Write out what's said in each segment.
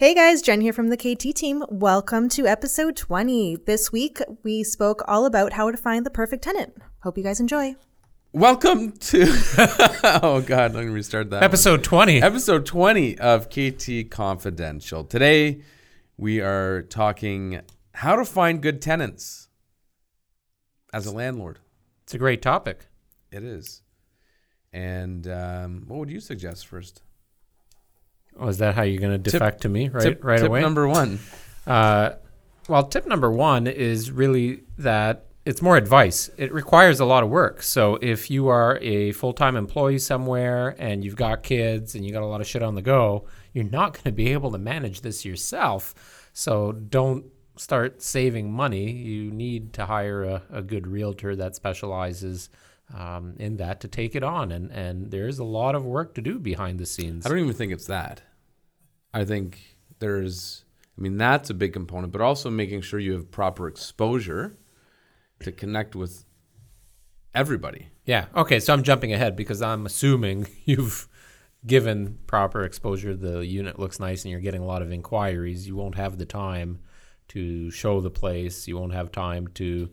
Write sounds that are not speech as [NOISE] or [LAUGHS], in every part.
Hey guys, Jen here from the KT team. Welcome to episode 20. This week we spoke all about how to find the perfect tenant. Hope you guys enjoy. Welcome to [LAUGHS] Oh god, let me restart that. one. Episode 20. Episode 20 of KT Confidential. Today we are talking how to find good tenants as a landlord. It's a great topic. It is. And um, what would you suggest first? Oh, is that how you're going to Tip- defect to me right tip, right tip away? number one. uh, well, tip number one is really that it's more advice. It requires a lot of work. So if you are a full time employee somewhere and you've got kids and you got a lot of shit on the go, you're not going to be able to manage this yourself. So don't start saving money. You need to hire a, a good realtor that specializes. Um, in that to take it on, and and there's a lot of work to do behind the scenes. I don't even think it's that. I think there's I mean that's a big component, but also making sure you have proper exposure to connect with everybody. Yeah. Okay. So I'm jumping ahead because I'm assuming [LAUGHS] you've given proper exposure. The unit looks nice and you're getting a lot of inquiries. You won't have the time to show the place. You won't have time to,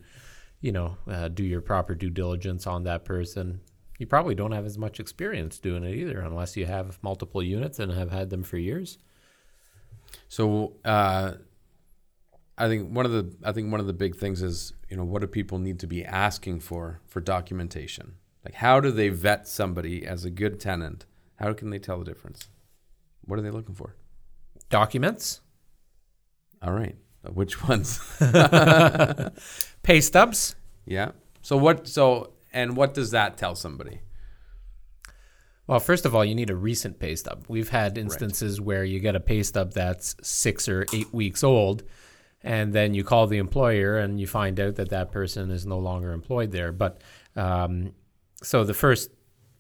you know, uh, do your proper due diligence on that person. You probably don't have as much experience doing it either, unless you have multiple units and have had them for years. So uh, I think one of the I think one of the big things is you know what do people need to be asking for for documentation? Like how do they vet somebody as a good tenant? How can they tell the difference? What are they looking for? Documents, All right, which ones? [LAUGHS] pay stubs. yeah. So what? So and what does that tell somebody? Well, first of all, you need a recent pay stub. We've had instances where you get a pay stub that's six or eight weeks old, and then you call the employer and you find out that that person is no longer employed there. But um, so the first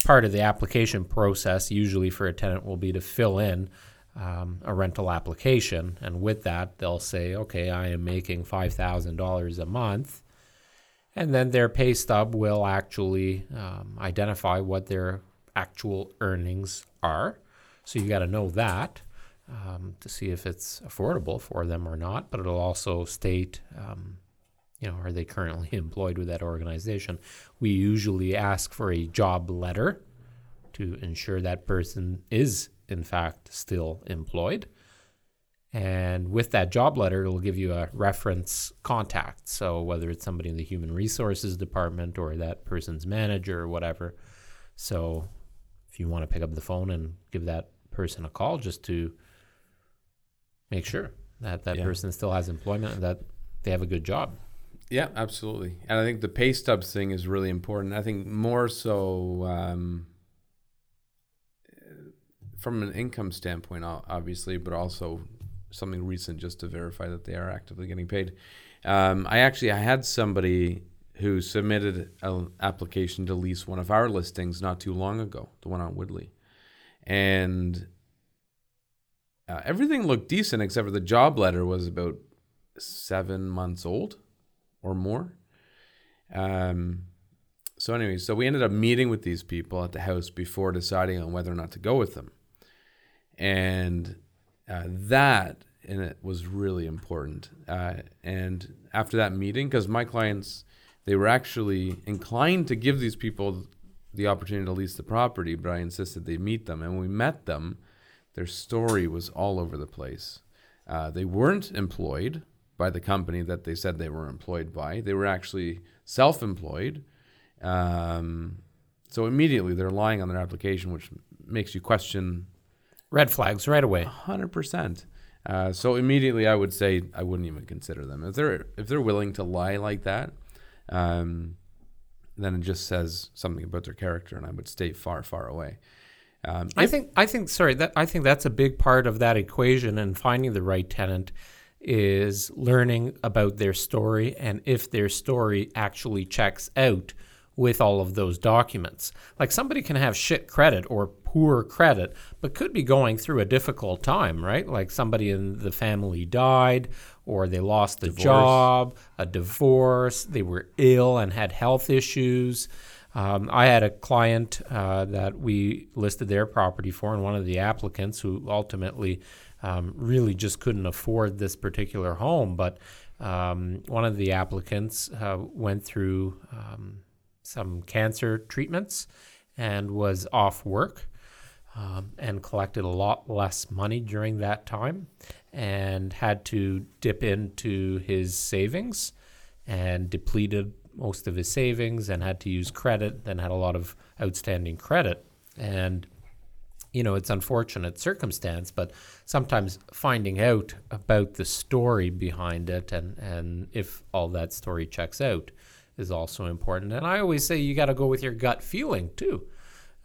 part of the application process, usually for a tenant, will be to fill in um, a rental application, and with that, they'll say, "Okay, I am making five thousand dollars a month." and then their pay stub will actually um, identify what their actual earnings are. So you got to know that um, to see if it's affordable for them or not. But it'll also state, um, you know, are they currently [LAUGHS] employed with that organization? We usually ask for a job letter to ensure that person is in fact still employed. And with that job letter, it'll give you a reference contact. So whether it's somebody in the human resources department or that person's manager or whatever. So if you want to pick up the phone and give that person a call just to make sure that that Yeah. person still has employment and that they have a good job. Yeah, absolutely. And I think the pay stubs thing is really important. I think more so um, from an income standpoint, obviously, but also something recent just to verify that they are actively getting paid. Um, I actually I had somebody who submitted an application to lease one of our listings not too long ago, the one on Woodley, and uh, everything looked decent except for the job letter was about seven months old or more. Um, so anyway, so we ended up meeting with these people at the house before deciding on whether or not to go with them, and uh, that in it was really important. Uh, and after that meeting, because my clients, they were actually inclined to give these people the opportunity to lease the property, but I insisted they meet them. And when we met them, their story was all over the place. Uh, they weren't employed by the company that they said they were employed by. They were actually self-employed. Um, so immediately they're lying on their application, which makes you question Red flags right away. hundred percent. Uh, so immediately, I would say I wouldn't even consider them if they're if they're willing to lie like that. Um, then it just says something about their character, and I would stay far, far away. Um, I if- think I think sorry that I think that's a big part of that equation and finding the right tenant is learning about their story and if their story actually checks out with all of those documents. Like somebody can have shit credit or poor credit, but could be going through a difficult time, right? Like somebody in the family died or they lost a Divorce. job, a divorce, they were ill and had health issues. Um, I had a client uh, that we listed their property for, and one of the applicants who ultimately um, really just couldn't afford this particular home. But um, one of the applicants uh, went through um, some cancer treatments and was off work um, and collected a lot less money during that time and had to dip into his savings and depleted most of his savings and had to use credit, then had a lot of outstanding credit. And you know, it's unfortunate circumstance, but sometimes finding out about the story behind it and, and if all that story checks out is also important. And I always say you got to go with your gut feeling too.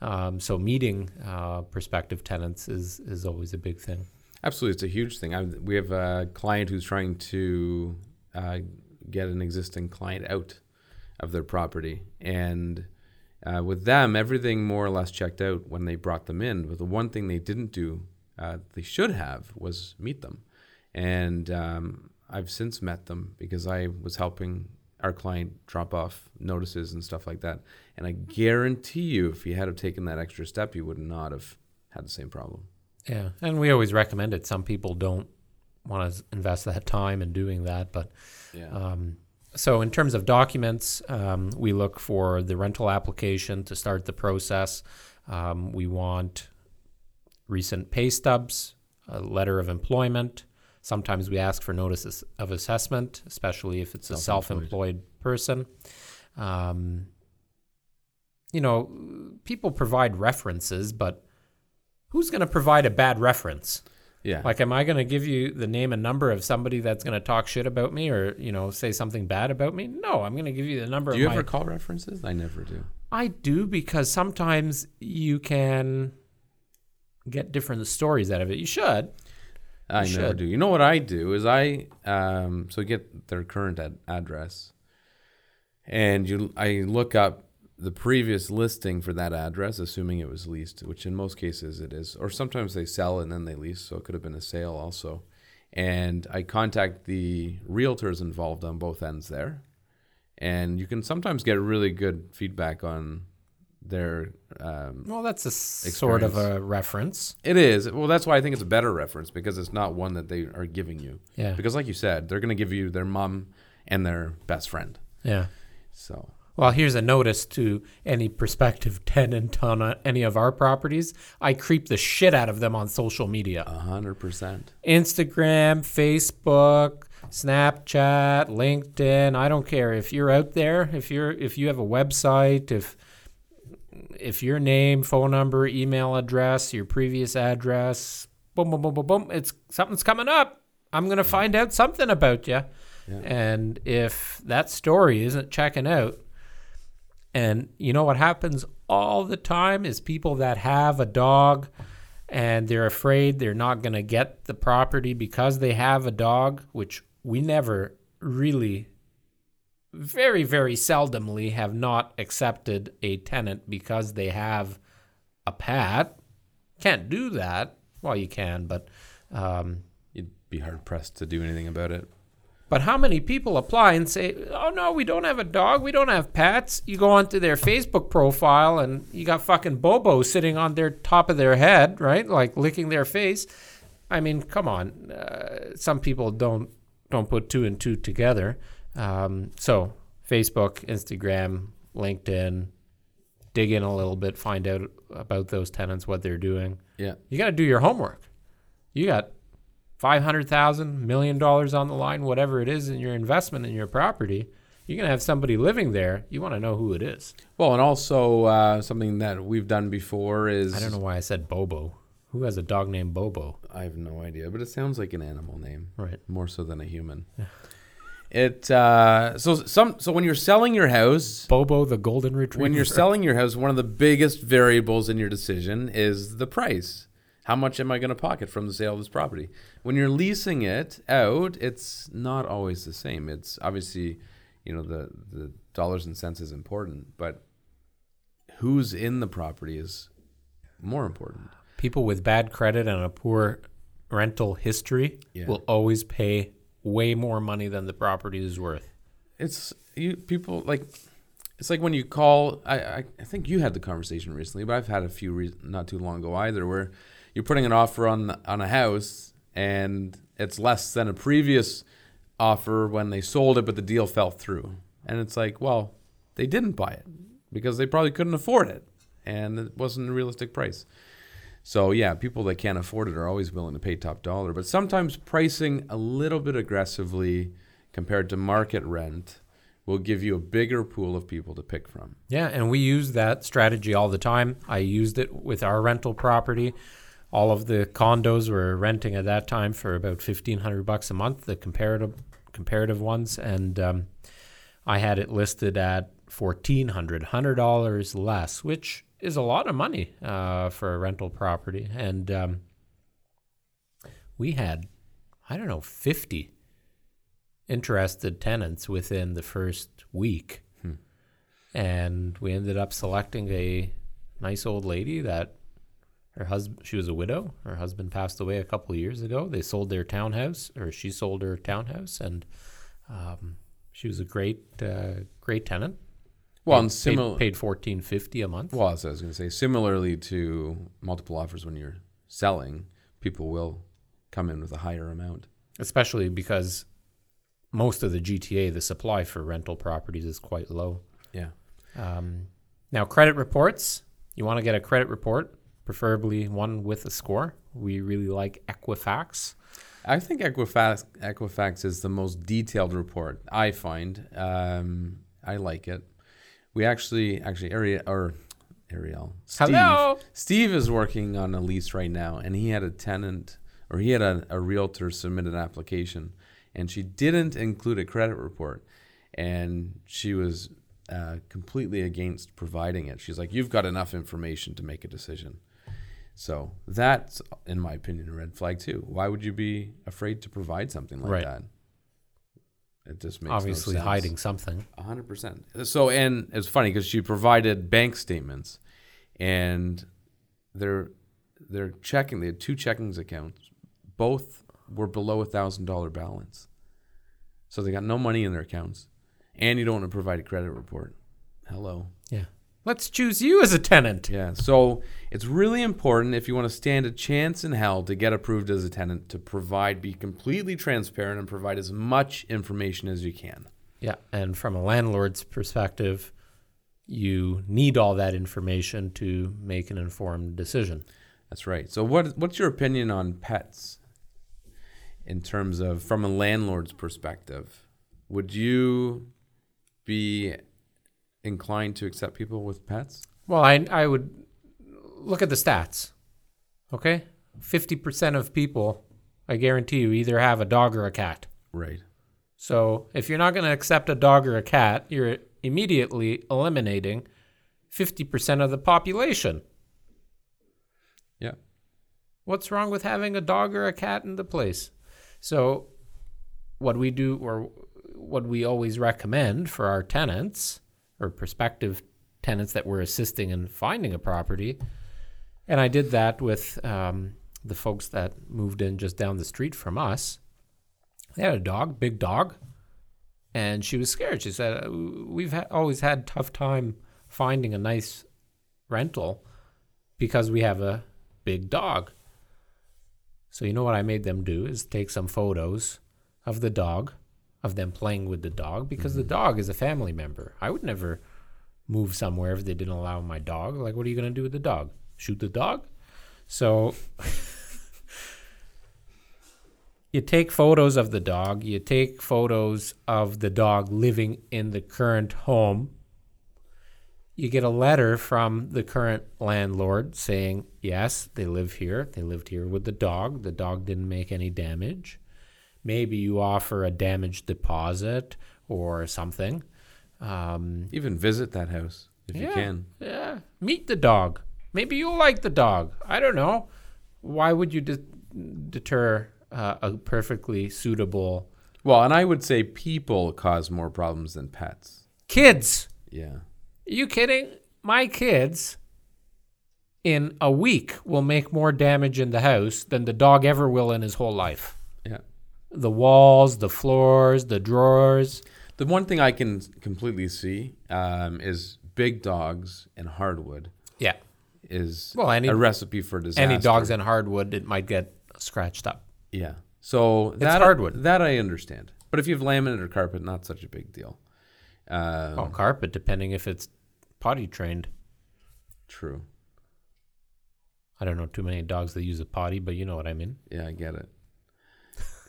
Um, so meeting uh, prospective tenants is is always a big thing. Absolutely, it's a huge thing. I, we have a client who's trying to uh, get an existing client out of their property, and uh, with them, everything more or less checked out when they brought them in. But the one thing they didn't do, uh, they should have, was meet them. And um, I've since met them because I was helping our client drop off notices and stuff like that. And I guarantee you, if you had have taken that extra step, you would not have had the same problem. Yeah, and we always recommend it. Some people don't want to invest that time in doing that, but Yeah. um, so, in terms of documents, um, we look for the rental application to start the process. Um, we want recent pay stubs, a letter of employment. Sometimes we ask for notices of assessment, especially if it's a self Self-employed. employed person. Um, you know, people provide references, but who's going to provide a bad reference? yeah. Like, am I going to give you the name and number of somebody that's going to talk shit about me or, you know, say something bad about me? No, I'm going to give you the number do of you my. ever call references? I never do. I do because sometimes you can get different stories out of it. You should. I You never should. do. You know what I do is I um so get their current ad- address, and you I look up the previous listing for that address, assuming it was leased, which in most cases it is, or sometimes they sell and then they lease, so it could have been a sale also. And I contact the realtors involved on both ends there, and you can sometimes get really good feedback on their um, Well, that's a s- sort of a reference. it is. Well, that's why I think it's a better reference because it's not one that they are giving you. Yeah. Because, like you said, they're going to give you their mom and their best friend. Yeah. So, Well, here's a notice to any prospective [LAUGHS] tenant on uh, any of our properties. I creep the shit out of them on social media. a hundred percent. Instagram, Facebook, Snapchat, LinkedIn. I don't care if you're out there. If you're if you have a website, if if your name, phone number, email address, your previous address, boom, boom, boom, boom, boom. It's something's coming up. I'm gonna find out something about you. Yeah. And if that story isn't checking out, and you know what happens all the time is people that have a dog and they're afraid they're not going to get the property because they have a dog, which we never really, very, very seldomly have not accepted a tenant because they have a pet. Can't do that. Well, you can, but. Um, You'd be hard pressed to do anything about it. but how many people apply and say, "Oh no, we don't have a dog, we don't have pets"? You go onto their Facebook profile and you got fucking Bobo sitting on their top of their head, right, like licking their face. I mean, come on. Uh, some people don't don't put two and two together. Um, so Facebook, Instagram, LinkedIn, dig in a little bit, find out about those tenants, what they're doing. Yeah. You got to do your homework. You got five hundred thousand million dollars on the line, whatever it is in your investment in your property. You're gonna have somebody living there. You want to know who it is. Well, and also uh, something that we've done before is I don't know why I said Bobo. Who has a dog named Bobo? I have no idea, but it sounds like an animal name. Right. more so than a human. It uh, so some so when you're selling your house, Bobo the golden retriever. when you're selling your house, one of the biggest variables in your decision is the price. How much am I going to pocket from the sale of this property? When you're leasing it out, it's not always the same. It's obviously, you know, the the dollars and cents is important, but who's in the property is more important. people with bad credit and a poor rental history Yeah. will always pay way more money than the property is worth. it's you people like it's like when you call I, I i think you had the conversation recently but i've had a few re- not too long ago either where you're putting an offer on on a house and it's less than a previous offer when they sold it, but the deal fell through. And it's like, well, they didn't buy it because they probably couldn't afford it, and it wasn't a realistic price. So yeah, people that can't afford it are always willing to pay top dollar, but sometimes pricing a little bit aggressively compared to market rent will give you a bigger pool of people to pick from. Yeah, and we use that strategy all the time. I used it with our rental property. All of the condos were renting at that time for about fifteen hundred bucks a month, the comparative comparative ones, and um, I had it listed at fourteen hundred, hundred dollars less, which is a lot of money uh, for a rental property. And um, we had, I don't know, fifty interested tenants within the first week. Hmm. And we ended up selecting a nice old lady that her husband she was a widow. Her husband passed away a couple of years ago. They sold their townhouse or she sold her townhouse and um, she was a great uh, great tenant. Well, Paid- and similar. paid, paid fourteen fifty a month. Well, as I was going to say, similarly to multiple offers when you're selling, people will come in with a higher amount. especially because most of the GTA, the supply for rental properties is quite low. Yeah. Um, now, credit reports. You want to get a credit report, preferably one with a score. We really like Equifax. I think Equifax, Equifax is the most detailed report I find. Um, I like it. We actually, actually, Ariel or Ariel, Steve, Hello. Steve is working on a lease right now, and he had a tenant or he had a, a realtor submit an application, and she didn't include a credit report, and she was uh, completely against providing it. She's like, "You've got enough information to make a decision." So that's, in my opinion, a red flag too. Why would you be afraid to provide something like Right. that? It just makes no Obviously, sense. hiding something. A hundred percent. So, and it's funny because she provided bank statements, and they're they're checking. They had two checkings accounts. Both were below a thousand dollar balance. So they got no money in their accounts, and you don't want to provide a credit report. Hello. Yeah. Let's choose you as a tenant. Yeah. So it's really important if you want to stand a chance in hell to get approved as a tenant to provide, be completely transparent, and provide as much information as you can. Yeah. And from a landlord's perspective, you need all that information to make an informed decision. That's right. So what what's your opinion on pets in terms of from a landlord's perspective? Would you be inclined to accept people with pets? Well, I I would look at the stats. Okay? 50% of people, I guarantee you either have a dog or a cat. Right. So, if you're not going to accept a dog or a cat, you're immediately eliminating 50% of the population. Yeah. What's wrong with having a dog or a cat in the place? So, what we do, or what we always recommend for our tenants or prospective tenants that we're assisting in finding a property, and I did that with um, the folks that moved in just down the street from us. They had a dog, big dog, and she was scared. She said, "Uh, "We've ha- always had tough time finding a nice rental because we have a big dog." So you know what I made them do is take some photos of the dog, of them playing with the dog, because the mm-hmm. dog is a family member. I would never move somewhere if they didn't allow my dog. Like, what are you going to do with the dog? Shoot the dog? So [LAUGHS] you take photos of the dog, you take photos of the dog living in the current home. You get a letter from the current landlord saying, yes, they live here. They lived here with the dog. The dog didn't make any damage. Maybe you offer a damage deposit or something. Um, Even visit that house if you can. Yeah. Meet the dog. Maybe you'll like the dog. I don't know. Why would you de- deter uh, a perfectly suitable Well, and I would say people cause more problems than pets. kids? Yeah. Are you kidding? My kids in a week will make more damage in the house than the dog ever will in his whole life. Yeah. The walls, the floors, the drawers. The one thing I can completely see um, is big dogs and hardwood Yeah. is Well, any- a recipe for disaster. Any dogs in hardwood, it might get scratched up. Yeah. So It's that hardwood. that I understand. But if you have laminate or carpet, not such a big deal. Uh, Oh, carpet, depending if it's potty trained. True. I don't know too many dogs that use a potty, but you know what I mean. Yeah, I get it.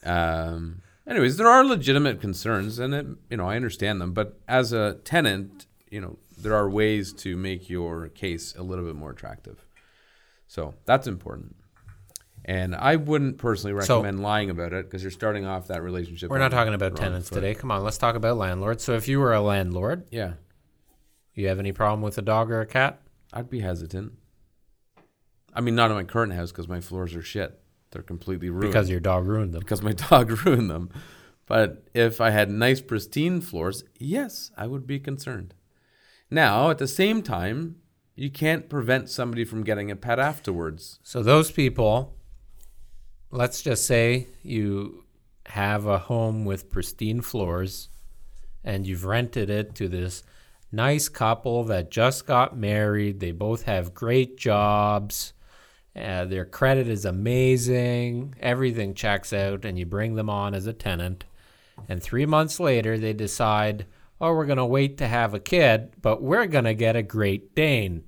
Um. Anyways, there are legitimate concerns, and it, you know I understand them. But as a tenant, you know there are ways to make your case a little bit more attractive. So that's important. And I wouldn't personally So- recommend lying about it because you're starting off that relationship. We're not talking about tenants foot. today. Come on, let's talk about landlords. So if you were a landlord, Yeah, you have any problem with a dog or a cat? I'd be hesitant. I mean, not in my current house because my floors are shit. They're completely ruined. Because your dog ruined them. because my [LAUGHS] dog ruined them. But if I had nice, pristine floors, yes, I would be concerned. Now, at the same time, you can't prevent somebody from getting a pet afterwards. So those people, let's just say you have a home with pristine floors and you've rented it to this nice couple that just got married. They both have great jobs. Uh, their credit is amazing. Everything checks out, and you bring them on as a tenant. And three months later, they decide, oh, we're going to wait to have a kid, but we're going to get a Great Dane.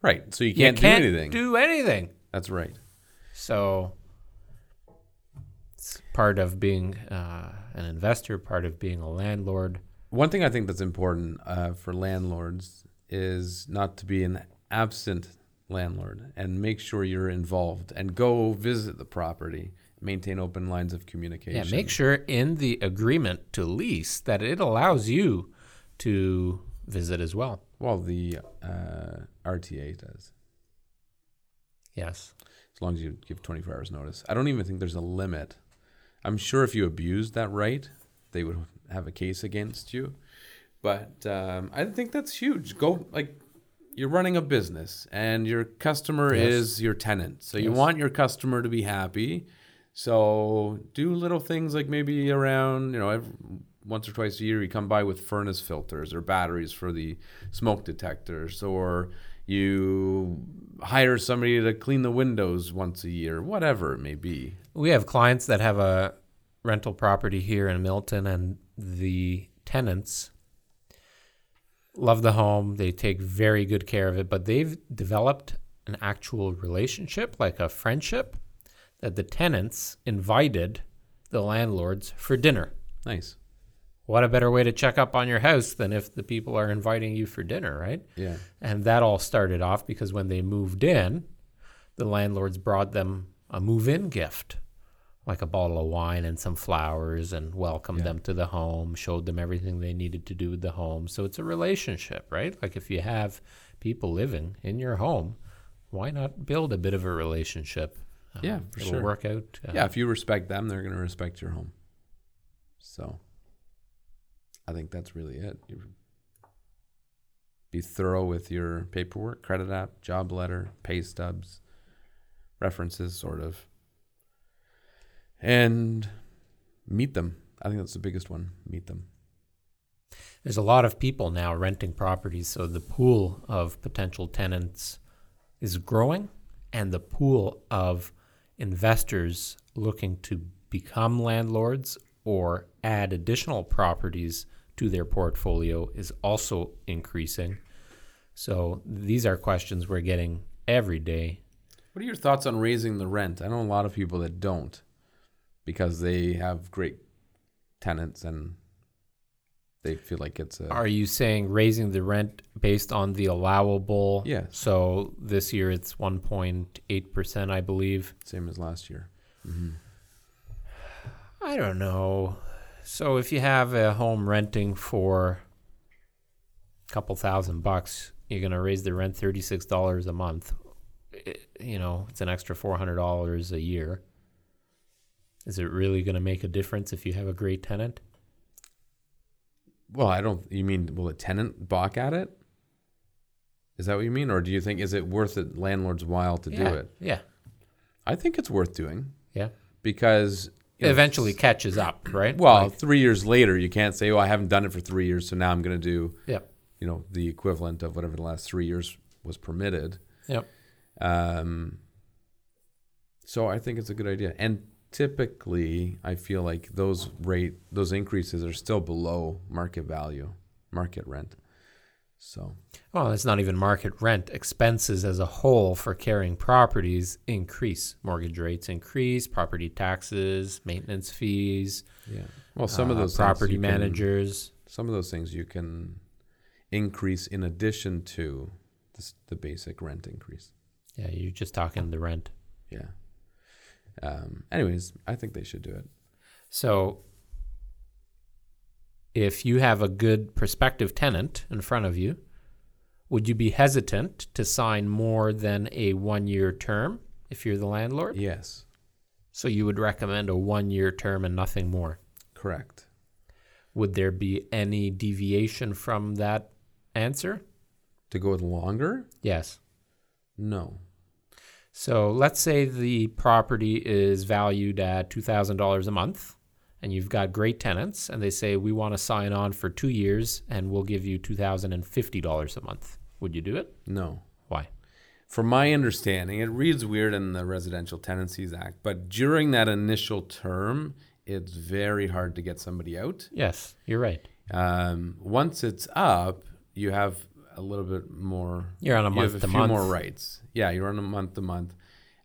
Right. So you can't, you can't do anything. do anything. That's right. So it's part of being uh, an investor, part of being a landlord. One thing I think that's important uh, for landlords is not to be an absent landlord and make sure you're involved and go visit the property, maintain open lines of communication. Yeah, make sure in the agreement to lease that it allows you to visit as well. Well, the uh, RTA does. Yes. as long as you give 24 hours notice. I don't even think there's a limit. I'm sure if you abused that right, they would have a case against you. But um, I think that's huge. Go like you're running a business and your customer Yes. is your tenant. So you want your customer to be happy. So do little things like maybe around, you know, every, once or twice a year you come by with furnace filters or batteries for the smoke detectors or you hire somebody to clean the windows once a year, whatever it may be. We have clients that have a rental property here in Milton, and the tenants love the home. They take very good care of it, but they've developed an actual relationship, like a friendship, that the tenants invited the landlords for dinner. Nice. What a better way to check up on your house than if the people are inviting you for dinner, right? Yeah. And that all started off because when they moved in, the landlords brought them a move in gift, like a bottle of wine and some flowers, and welcomed Yeah. them to the home, showed them everything they needed to do with the home. So it's a relationship, right? Like if you have people living in your home, why not build a bit of a relationship? Uh, Yeah, for it'll sure. work out. uh, Yeah, if you respect them, they're going to respect your home. So I think that's really it. You be thorough with your paperwork, credit app, job letter, pay stubs, references, sort of. And meet them. I think that's the biggest one. Meet them. There's a lot of people now renting properties, so the pool of potential tenants is growing, and the pool of investors looking to become landlords or add additional properties to their portfolio is also increasing. So these are questions we're getting every day. What are your thoughts on raising the rent? I know a lot of people that don't because they have great tenants and they feel like it's a. Are you saying raising the rent based on the allowable? Yes. So this year it's 1.8%, I believe. Same as last year. hmm I don't know. So if you have a home renting for a couple thousand bucks, you're going to raise the rent $36 a month. I- you know, it's an extra $400 a year. Is it really going to make a difference if you have a great tenant? Well, I don't. You mean will a tenant balk at it? Is that what you mean, or do you think is it worth it landlord's while to yeah. do it? Yeah. I think it's worth doing Yeah. because It know, eventually catches up, right? Well, Like- three years later, you can't say, "Oh, I haven't done it for three years, so now I'm going to do." Yep. You know, the equivalent of whatever the last three years was permitted. Yep. Um, so I think it's a good idea. And typically I feel like those rate those increases are still below market value, market rent. So Well, it's not even market rent. Expenses as a whole for carrying properties increase. Mortgage rates increase, property taxes, maintenance fees. yeah, well, some of uh, those property you can- managers. some of those things you can increase in addition to the, the basic rent increase. Yeah, you're just talking the rent. Yeah. Um, anyways, I think they should do it. So if you have a good prospective tenant in front of you, would you be hesitant to sign more than a one year term if you're the landlord? Yes, So you would recommend a one year term and nothing more. correct. Would there be any deviation from that answer? To go with longer? Yes. No. So let's say the property is valued at $2,000 a month and you've got great tenants and they say, we want to sign on for two years and we'll give you $2,050 a month. Would you do it? No. Why? From my understanding, it reads weird in the Residential Tenancies Act, but during that initial term, it's very hard to get somebody out. Yes, you're right. Um, once it's up, you have a little bit more. You're on a month you have a few month. more rights. Yeah, you're on a month to month,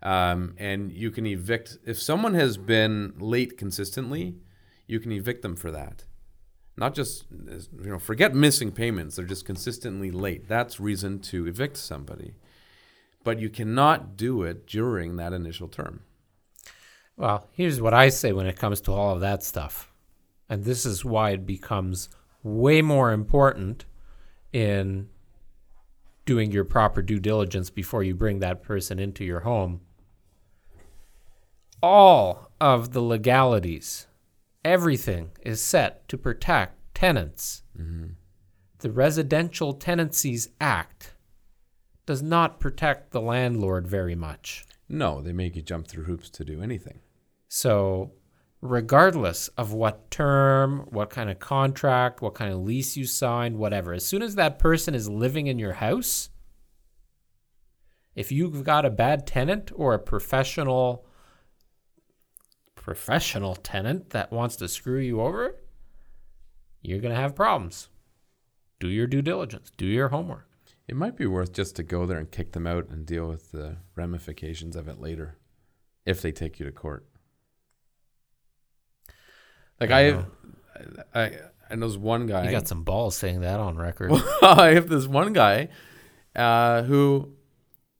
um, and you can evict if someone has been late consistently. You can evict them for that. Not just you know, forget missing payments. They're just consistently late. That's reason to evict somebody. But you cannot do it during that initial term. Well, here's what I say when it comes to all of that stuff. And this is why it becomes way more important in doing your proper due diligence before you bring that person into your home. All of the legalities, everything is set to protect tenants. The Residential Tenancies Act does not protect the landlord very much. No, they make you jump through hoops to do anything. So, regardless of what term, what kind of contract, what kind of lease you signed, whatever, as soon as that person is living in your house, if you've got a bad tenant or a professional professional tenant that wants to screw you over, you're going to have problems. Do your due diligence, do your homework. It might be worth just to go there and kick them out and deal with the ramifications of it later, if they take you to court. Like I I, know. I, I, know this one guy. You got some balls saying that on record. [LAUGHS] I have this one guy, uh, who,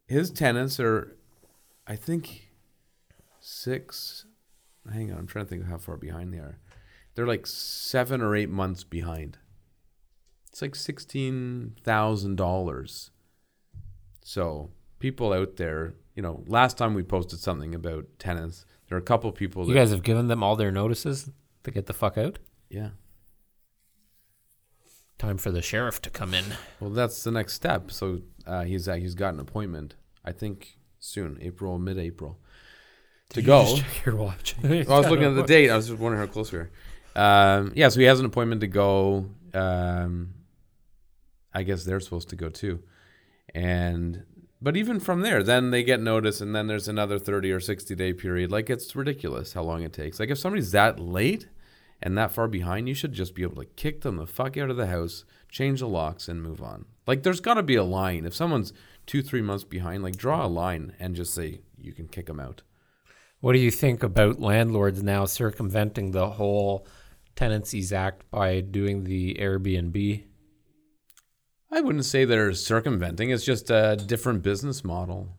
his tenants are, I think, six. Hang on, I'm trying to think of how far behind they are. They're like seven or eight months behind. It's like sixteen thousand dollars. So people out there, you know, last time we posted something about tenants, there are a couple people. you guys have given them all their notices to get the fuck out? yeah. Time for the sheriff to come in. Well, that's the next step. So uh, he's uh, he's got an appointment. I think soon, April, mid-April, to Did go. check your watch. [LAUGHS] I was looking at the date. I was just wondering how close we were. Um, yeah, so he has an appointment to go. Um, I guess they're supposed to go too, and but even from there, then they get notice, and then there's another thirty or sixty day period. Like it's ridiculous how long it takes. Like if somebody's that late and that far behind, you should just be able to kick them the fuck out of the house, change the locks, and move on. Like there's got to be a line. If someone's two three months behind, like draw a line and just say you can kick them out. What do you think about landlords now circumventing the whole Tenancies Act by doing the Airbnb? I wouldn't say they're circumventing. It's just a different business model.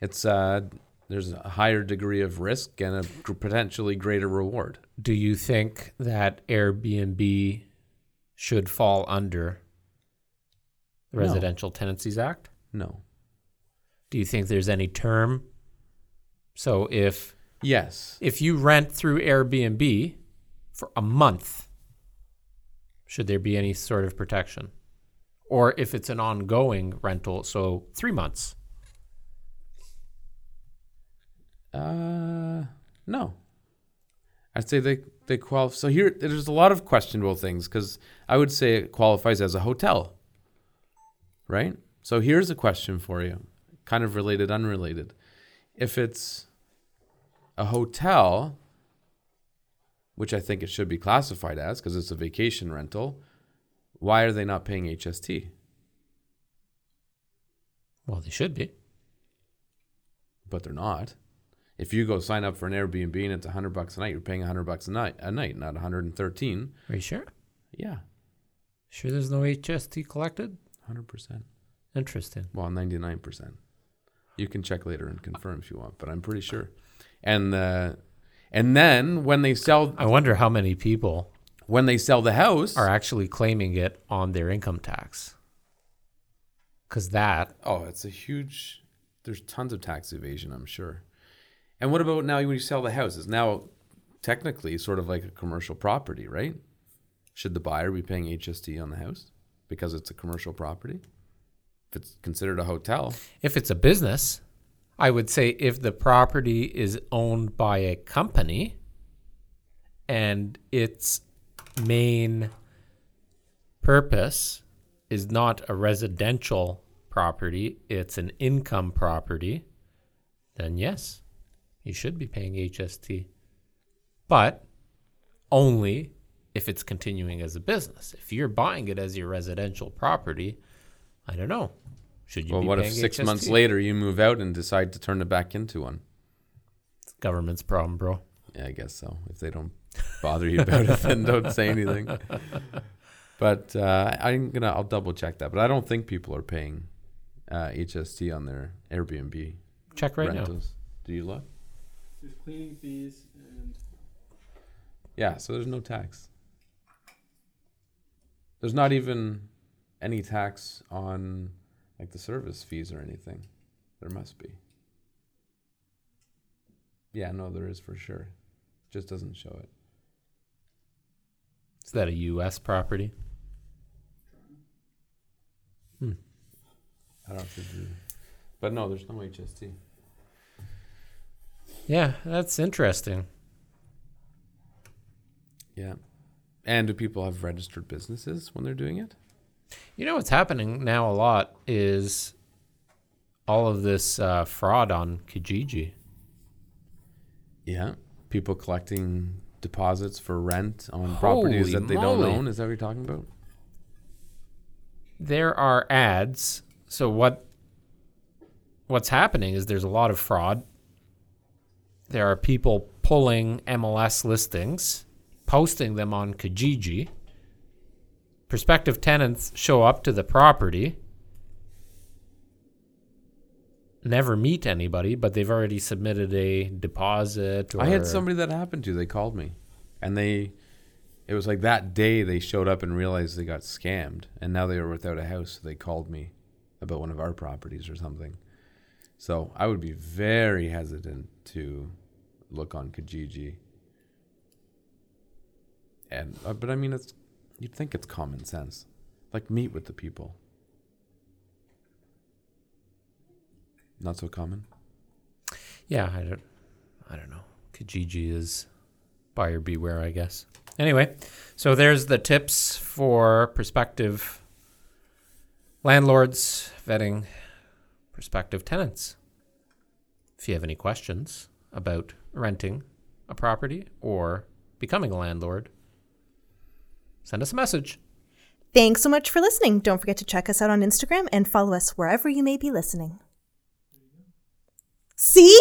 It's uh, there's a higher degree of risk and a potentially greater reward. Do you think that Airbnb should fall under the No. Residential Tenancies Act? No. Do you think there's any term? So if Yes. if you rent through Airbnb for a month, should there be any sort of protection? Or if it's an ongoing rental, so three months. Uh, no. I'd say they they qualify. So here, there's a lot of questionable things because I would say it qualifies as a hotel, right? So here's a question for you, kind of related, unrelated. If it's a hotel, which I think it should be classified as because it's a vacation rental, why are they not paying HST? Well, they should be. But they're not. If you go sign up for an Airbnb and it's 100 bucks a night, you're paying 100 bucks a night, a night, not 113. Are you sure? Yeah, Sure, there's no HST collected. 100%. Interesting. Well, 99%. You can check later and confirm if you want, but I'm pretty sure. And uh, and then when they sell I wonder how many people when they sell the house, are actually claiming it on their income tax. Because that, oh, it's a huge. There's tons of tax evasion, I'm sure. And what about now when you sell the house? It's now technically sort of like a commercial property, right? Should the buyer be paying HST on the house because it's a commercial property? If it's considered a hotel, if it's a business, I would say if the property is owned by a company and its main purpose is not a residential property, it's an income property, then yes, you should be paying HST. But only if it's continuing as a business. If you're buying it as your residential property, I don't know. Should you well, be what if six HST? months later you move out and decide to turn it back into one? It's government's problem, bro. Yeah, I guess so. If they don't bother you about it, then don't say anything. But uh, I'm gonna I'll double check that. But I don't think people are paying uh, HST on their Airbnb Check right now. Do you look? There's cleaning fees and Yeah. So there's no tax. There's not even any tax on like the service fees or anything. There must be. Yeah, no, there is for sure. Just doesn't show it. Is that a U.S. property? Hmm. I don't think. But no, there's no HST. Yeah, that's interesting. Yeah. And do people have registered businesses when they're doing it? You know what's happening now a lot is all of this uh, fraud on Kijiji. Yeah. People collecting deposits for rent on properties that they don't moly. own. Is that what you're talking about? There are ads. So what? What's happening is there's a lot of fraud. There are people pulling MLS listings, posting them on Kijiji. Prospective tenants show up to the property, never meet anybody, but they've already submitted a deposit. Or I had somebody that happened to. They called me, and they, it was like that day they showed up and realized they got scammed, and now they were without a house. So they called me about one of our properties or something. So I would be very hesitant to look on Kijiji. And uh, but I mean, it's you'd think it's common sense, like meet with the people. Not so common. Yeah, I don't, I don't know. Kijiji is buyer beware, I guess. Anyway, so there's the tips for prospective landlords vetting prospective tenants. If you have any questions about renting a property or becoming a landlord, send us a message. Thanks so much for listening. Don't forget to check us out on Instagram and follow us wherever you may be listening. See?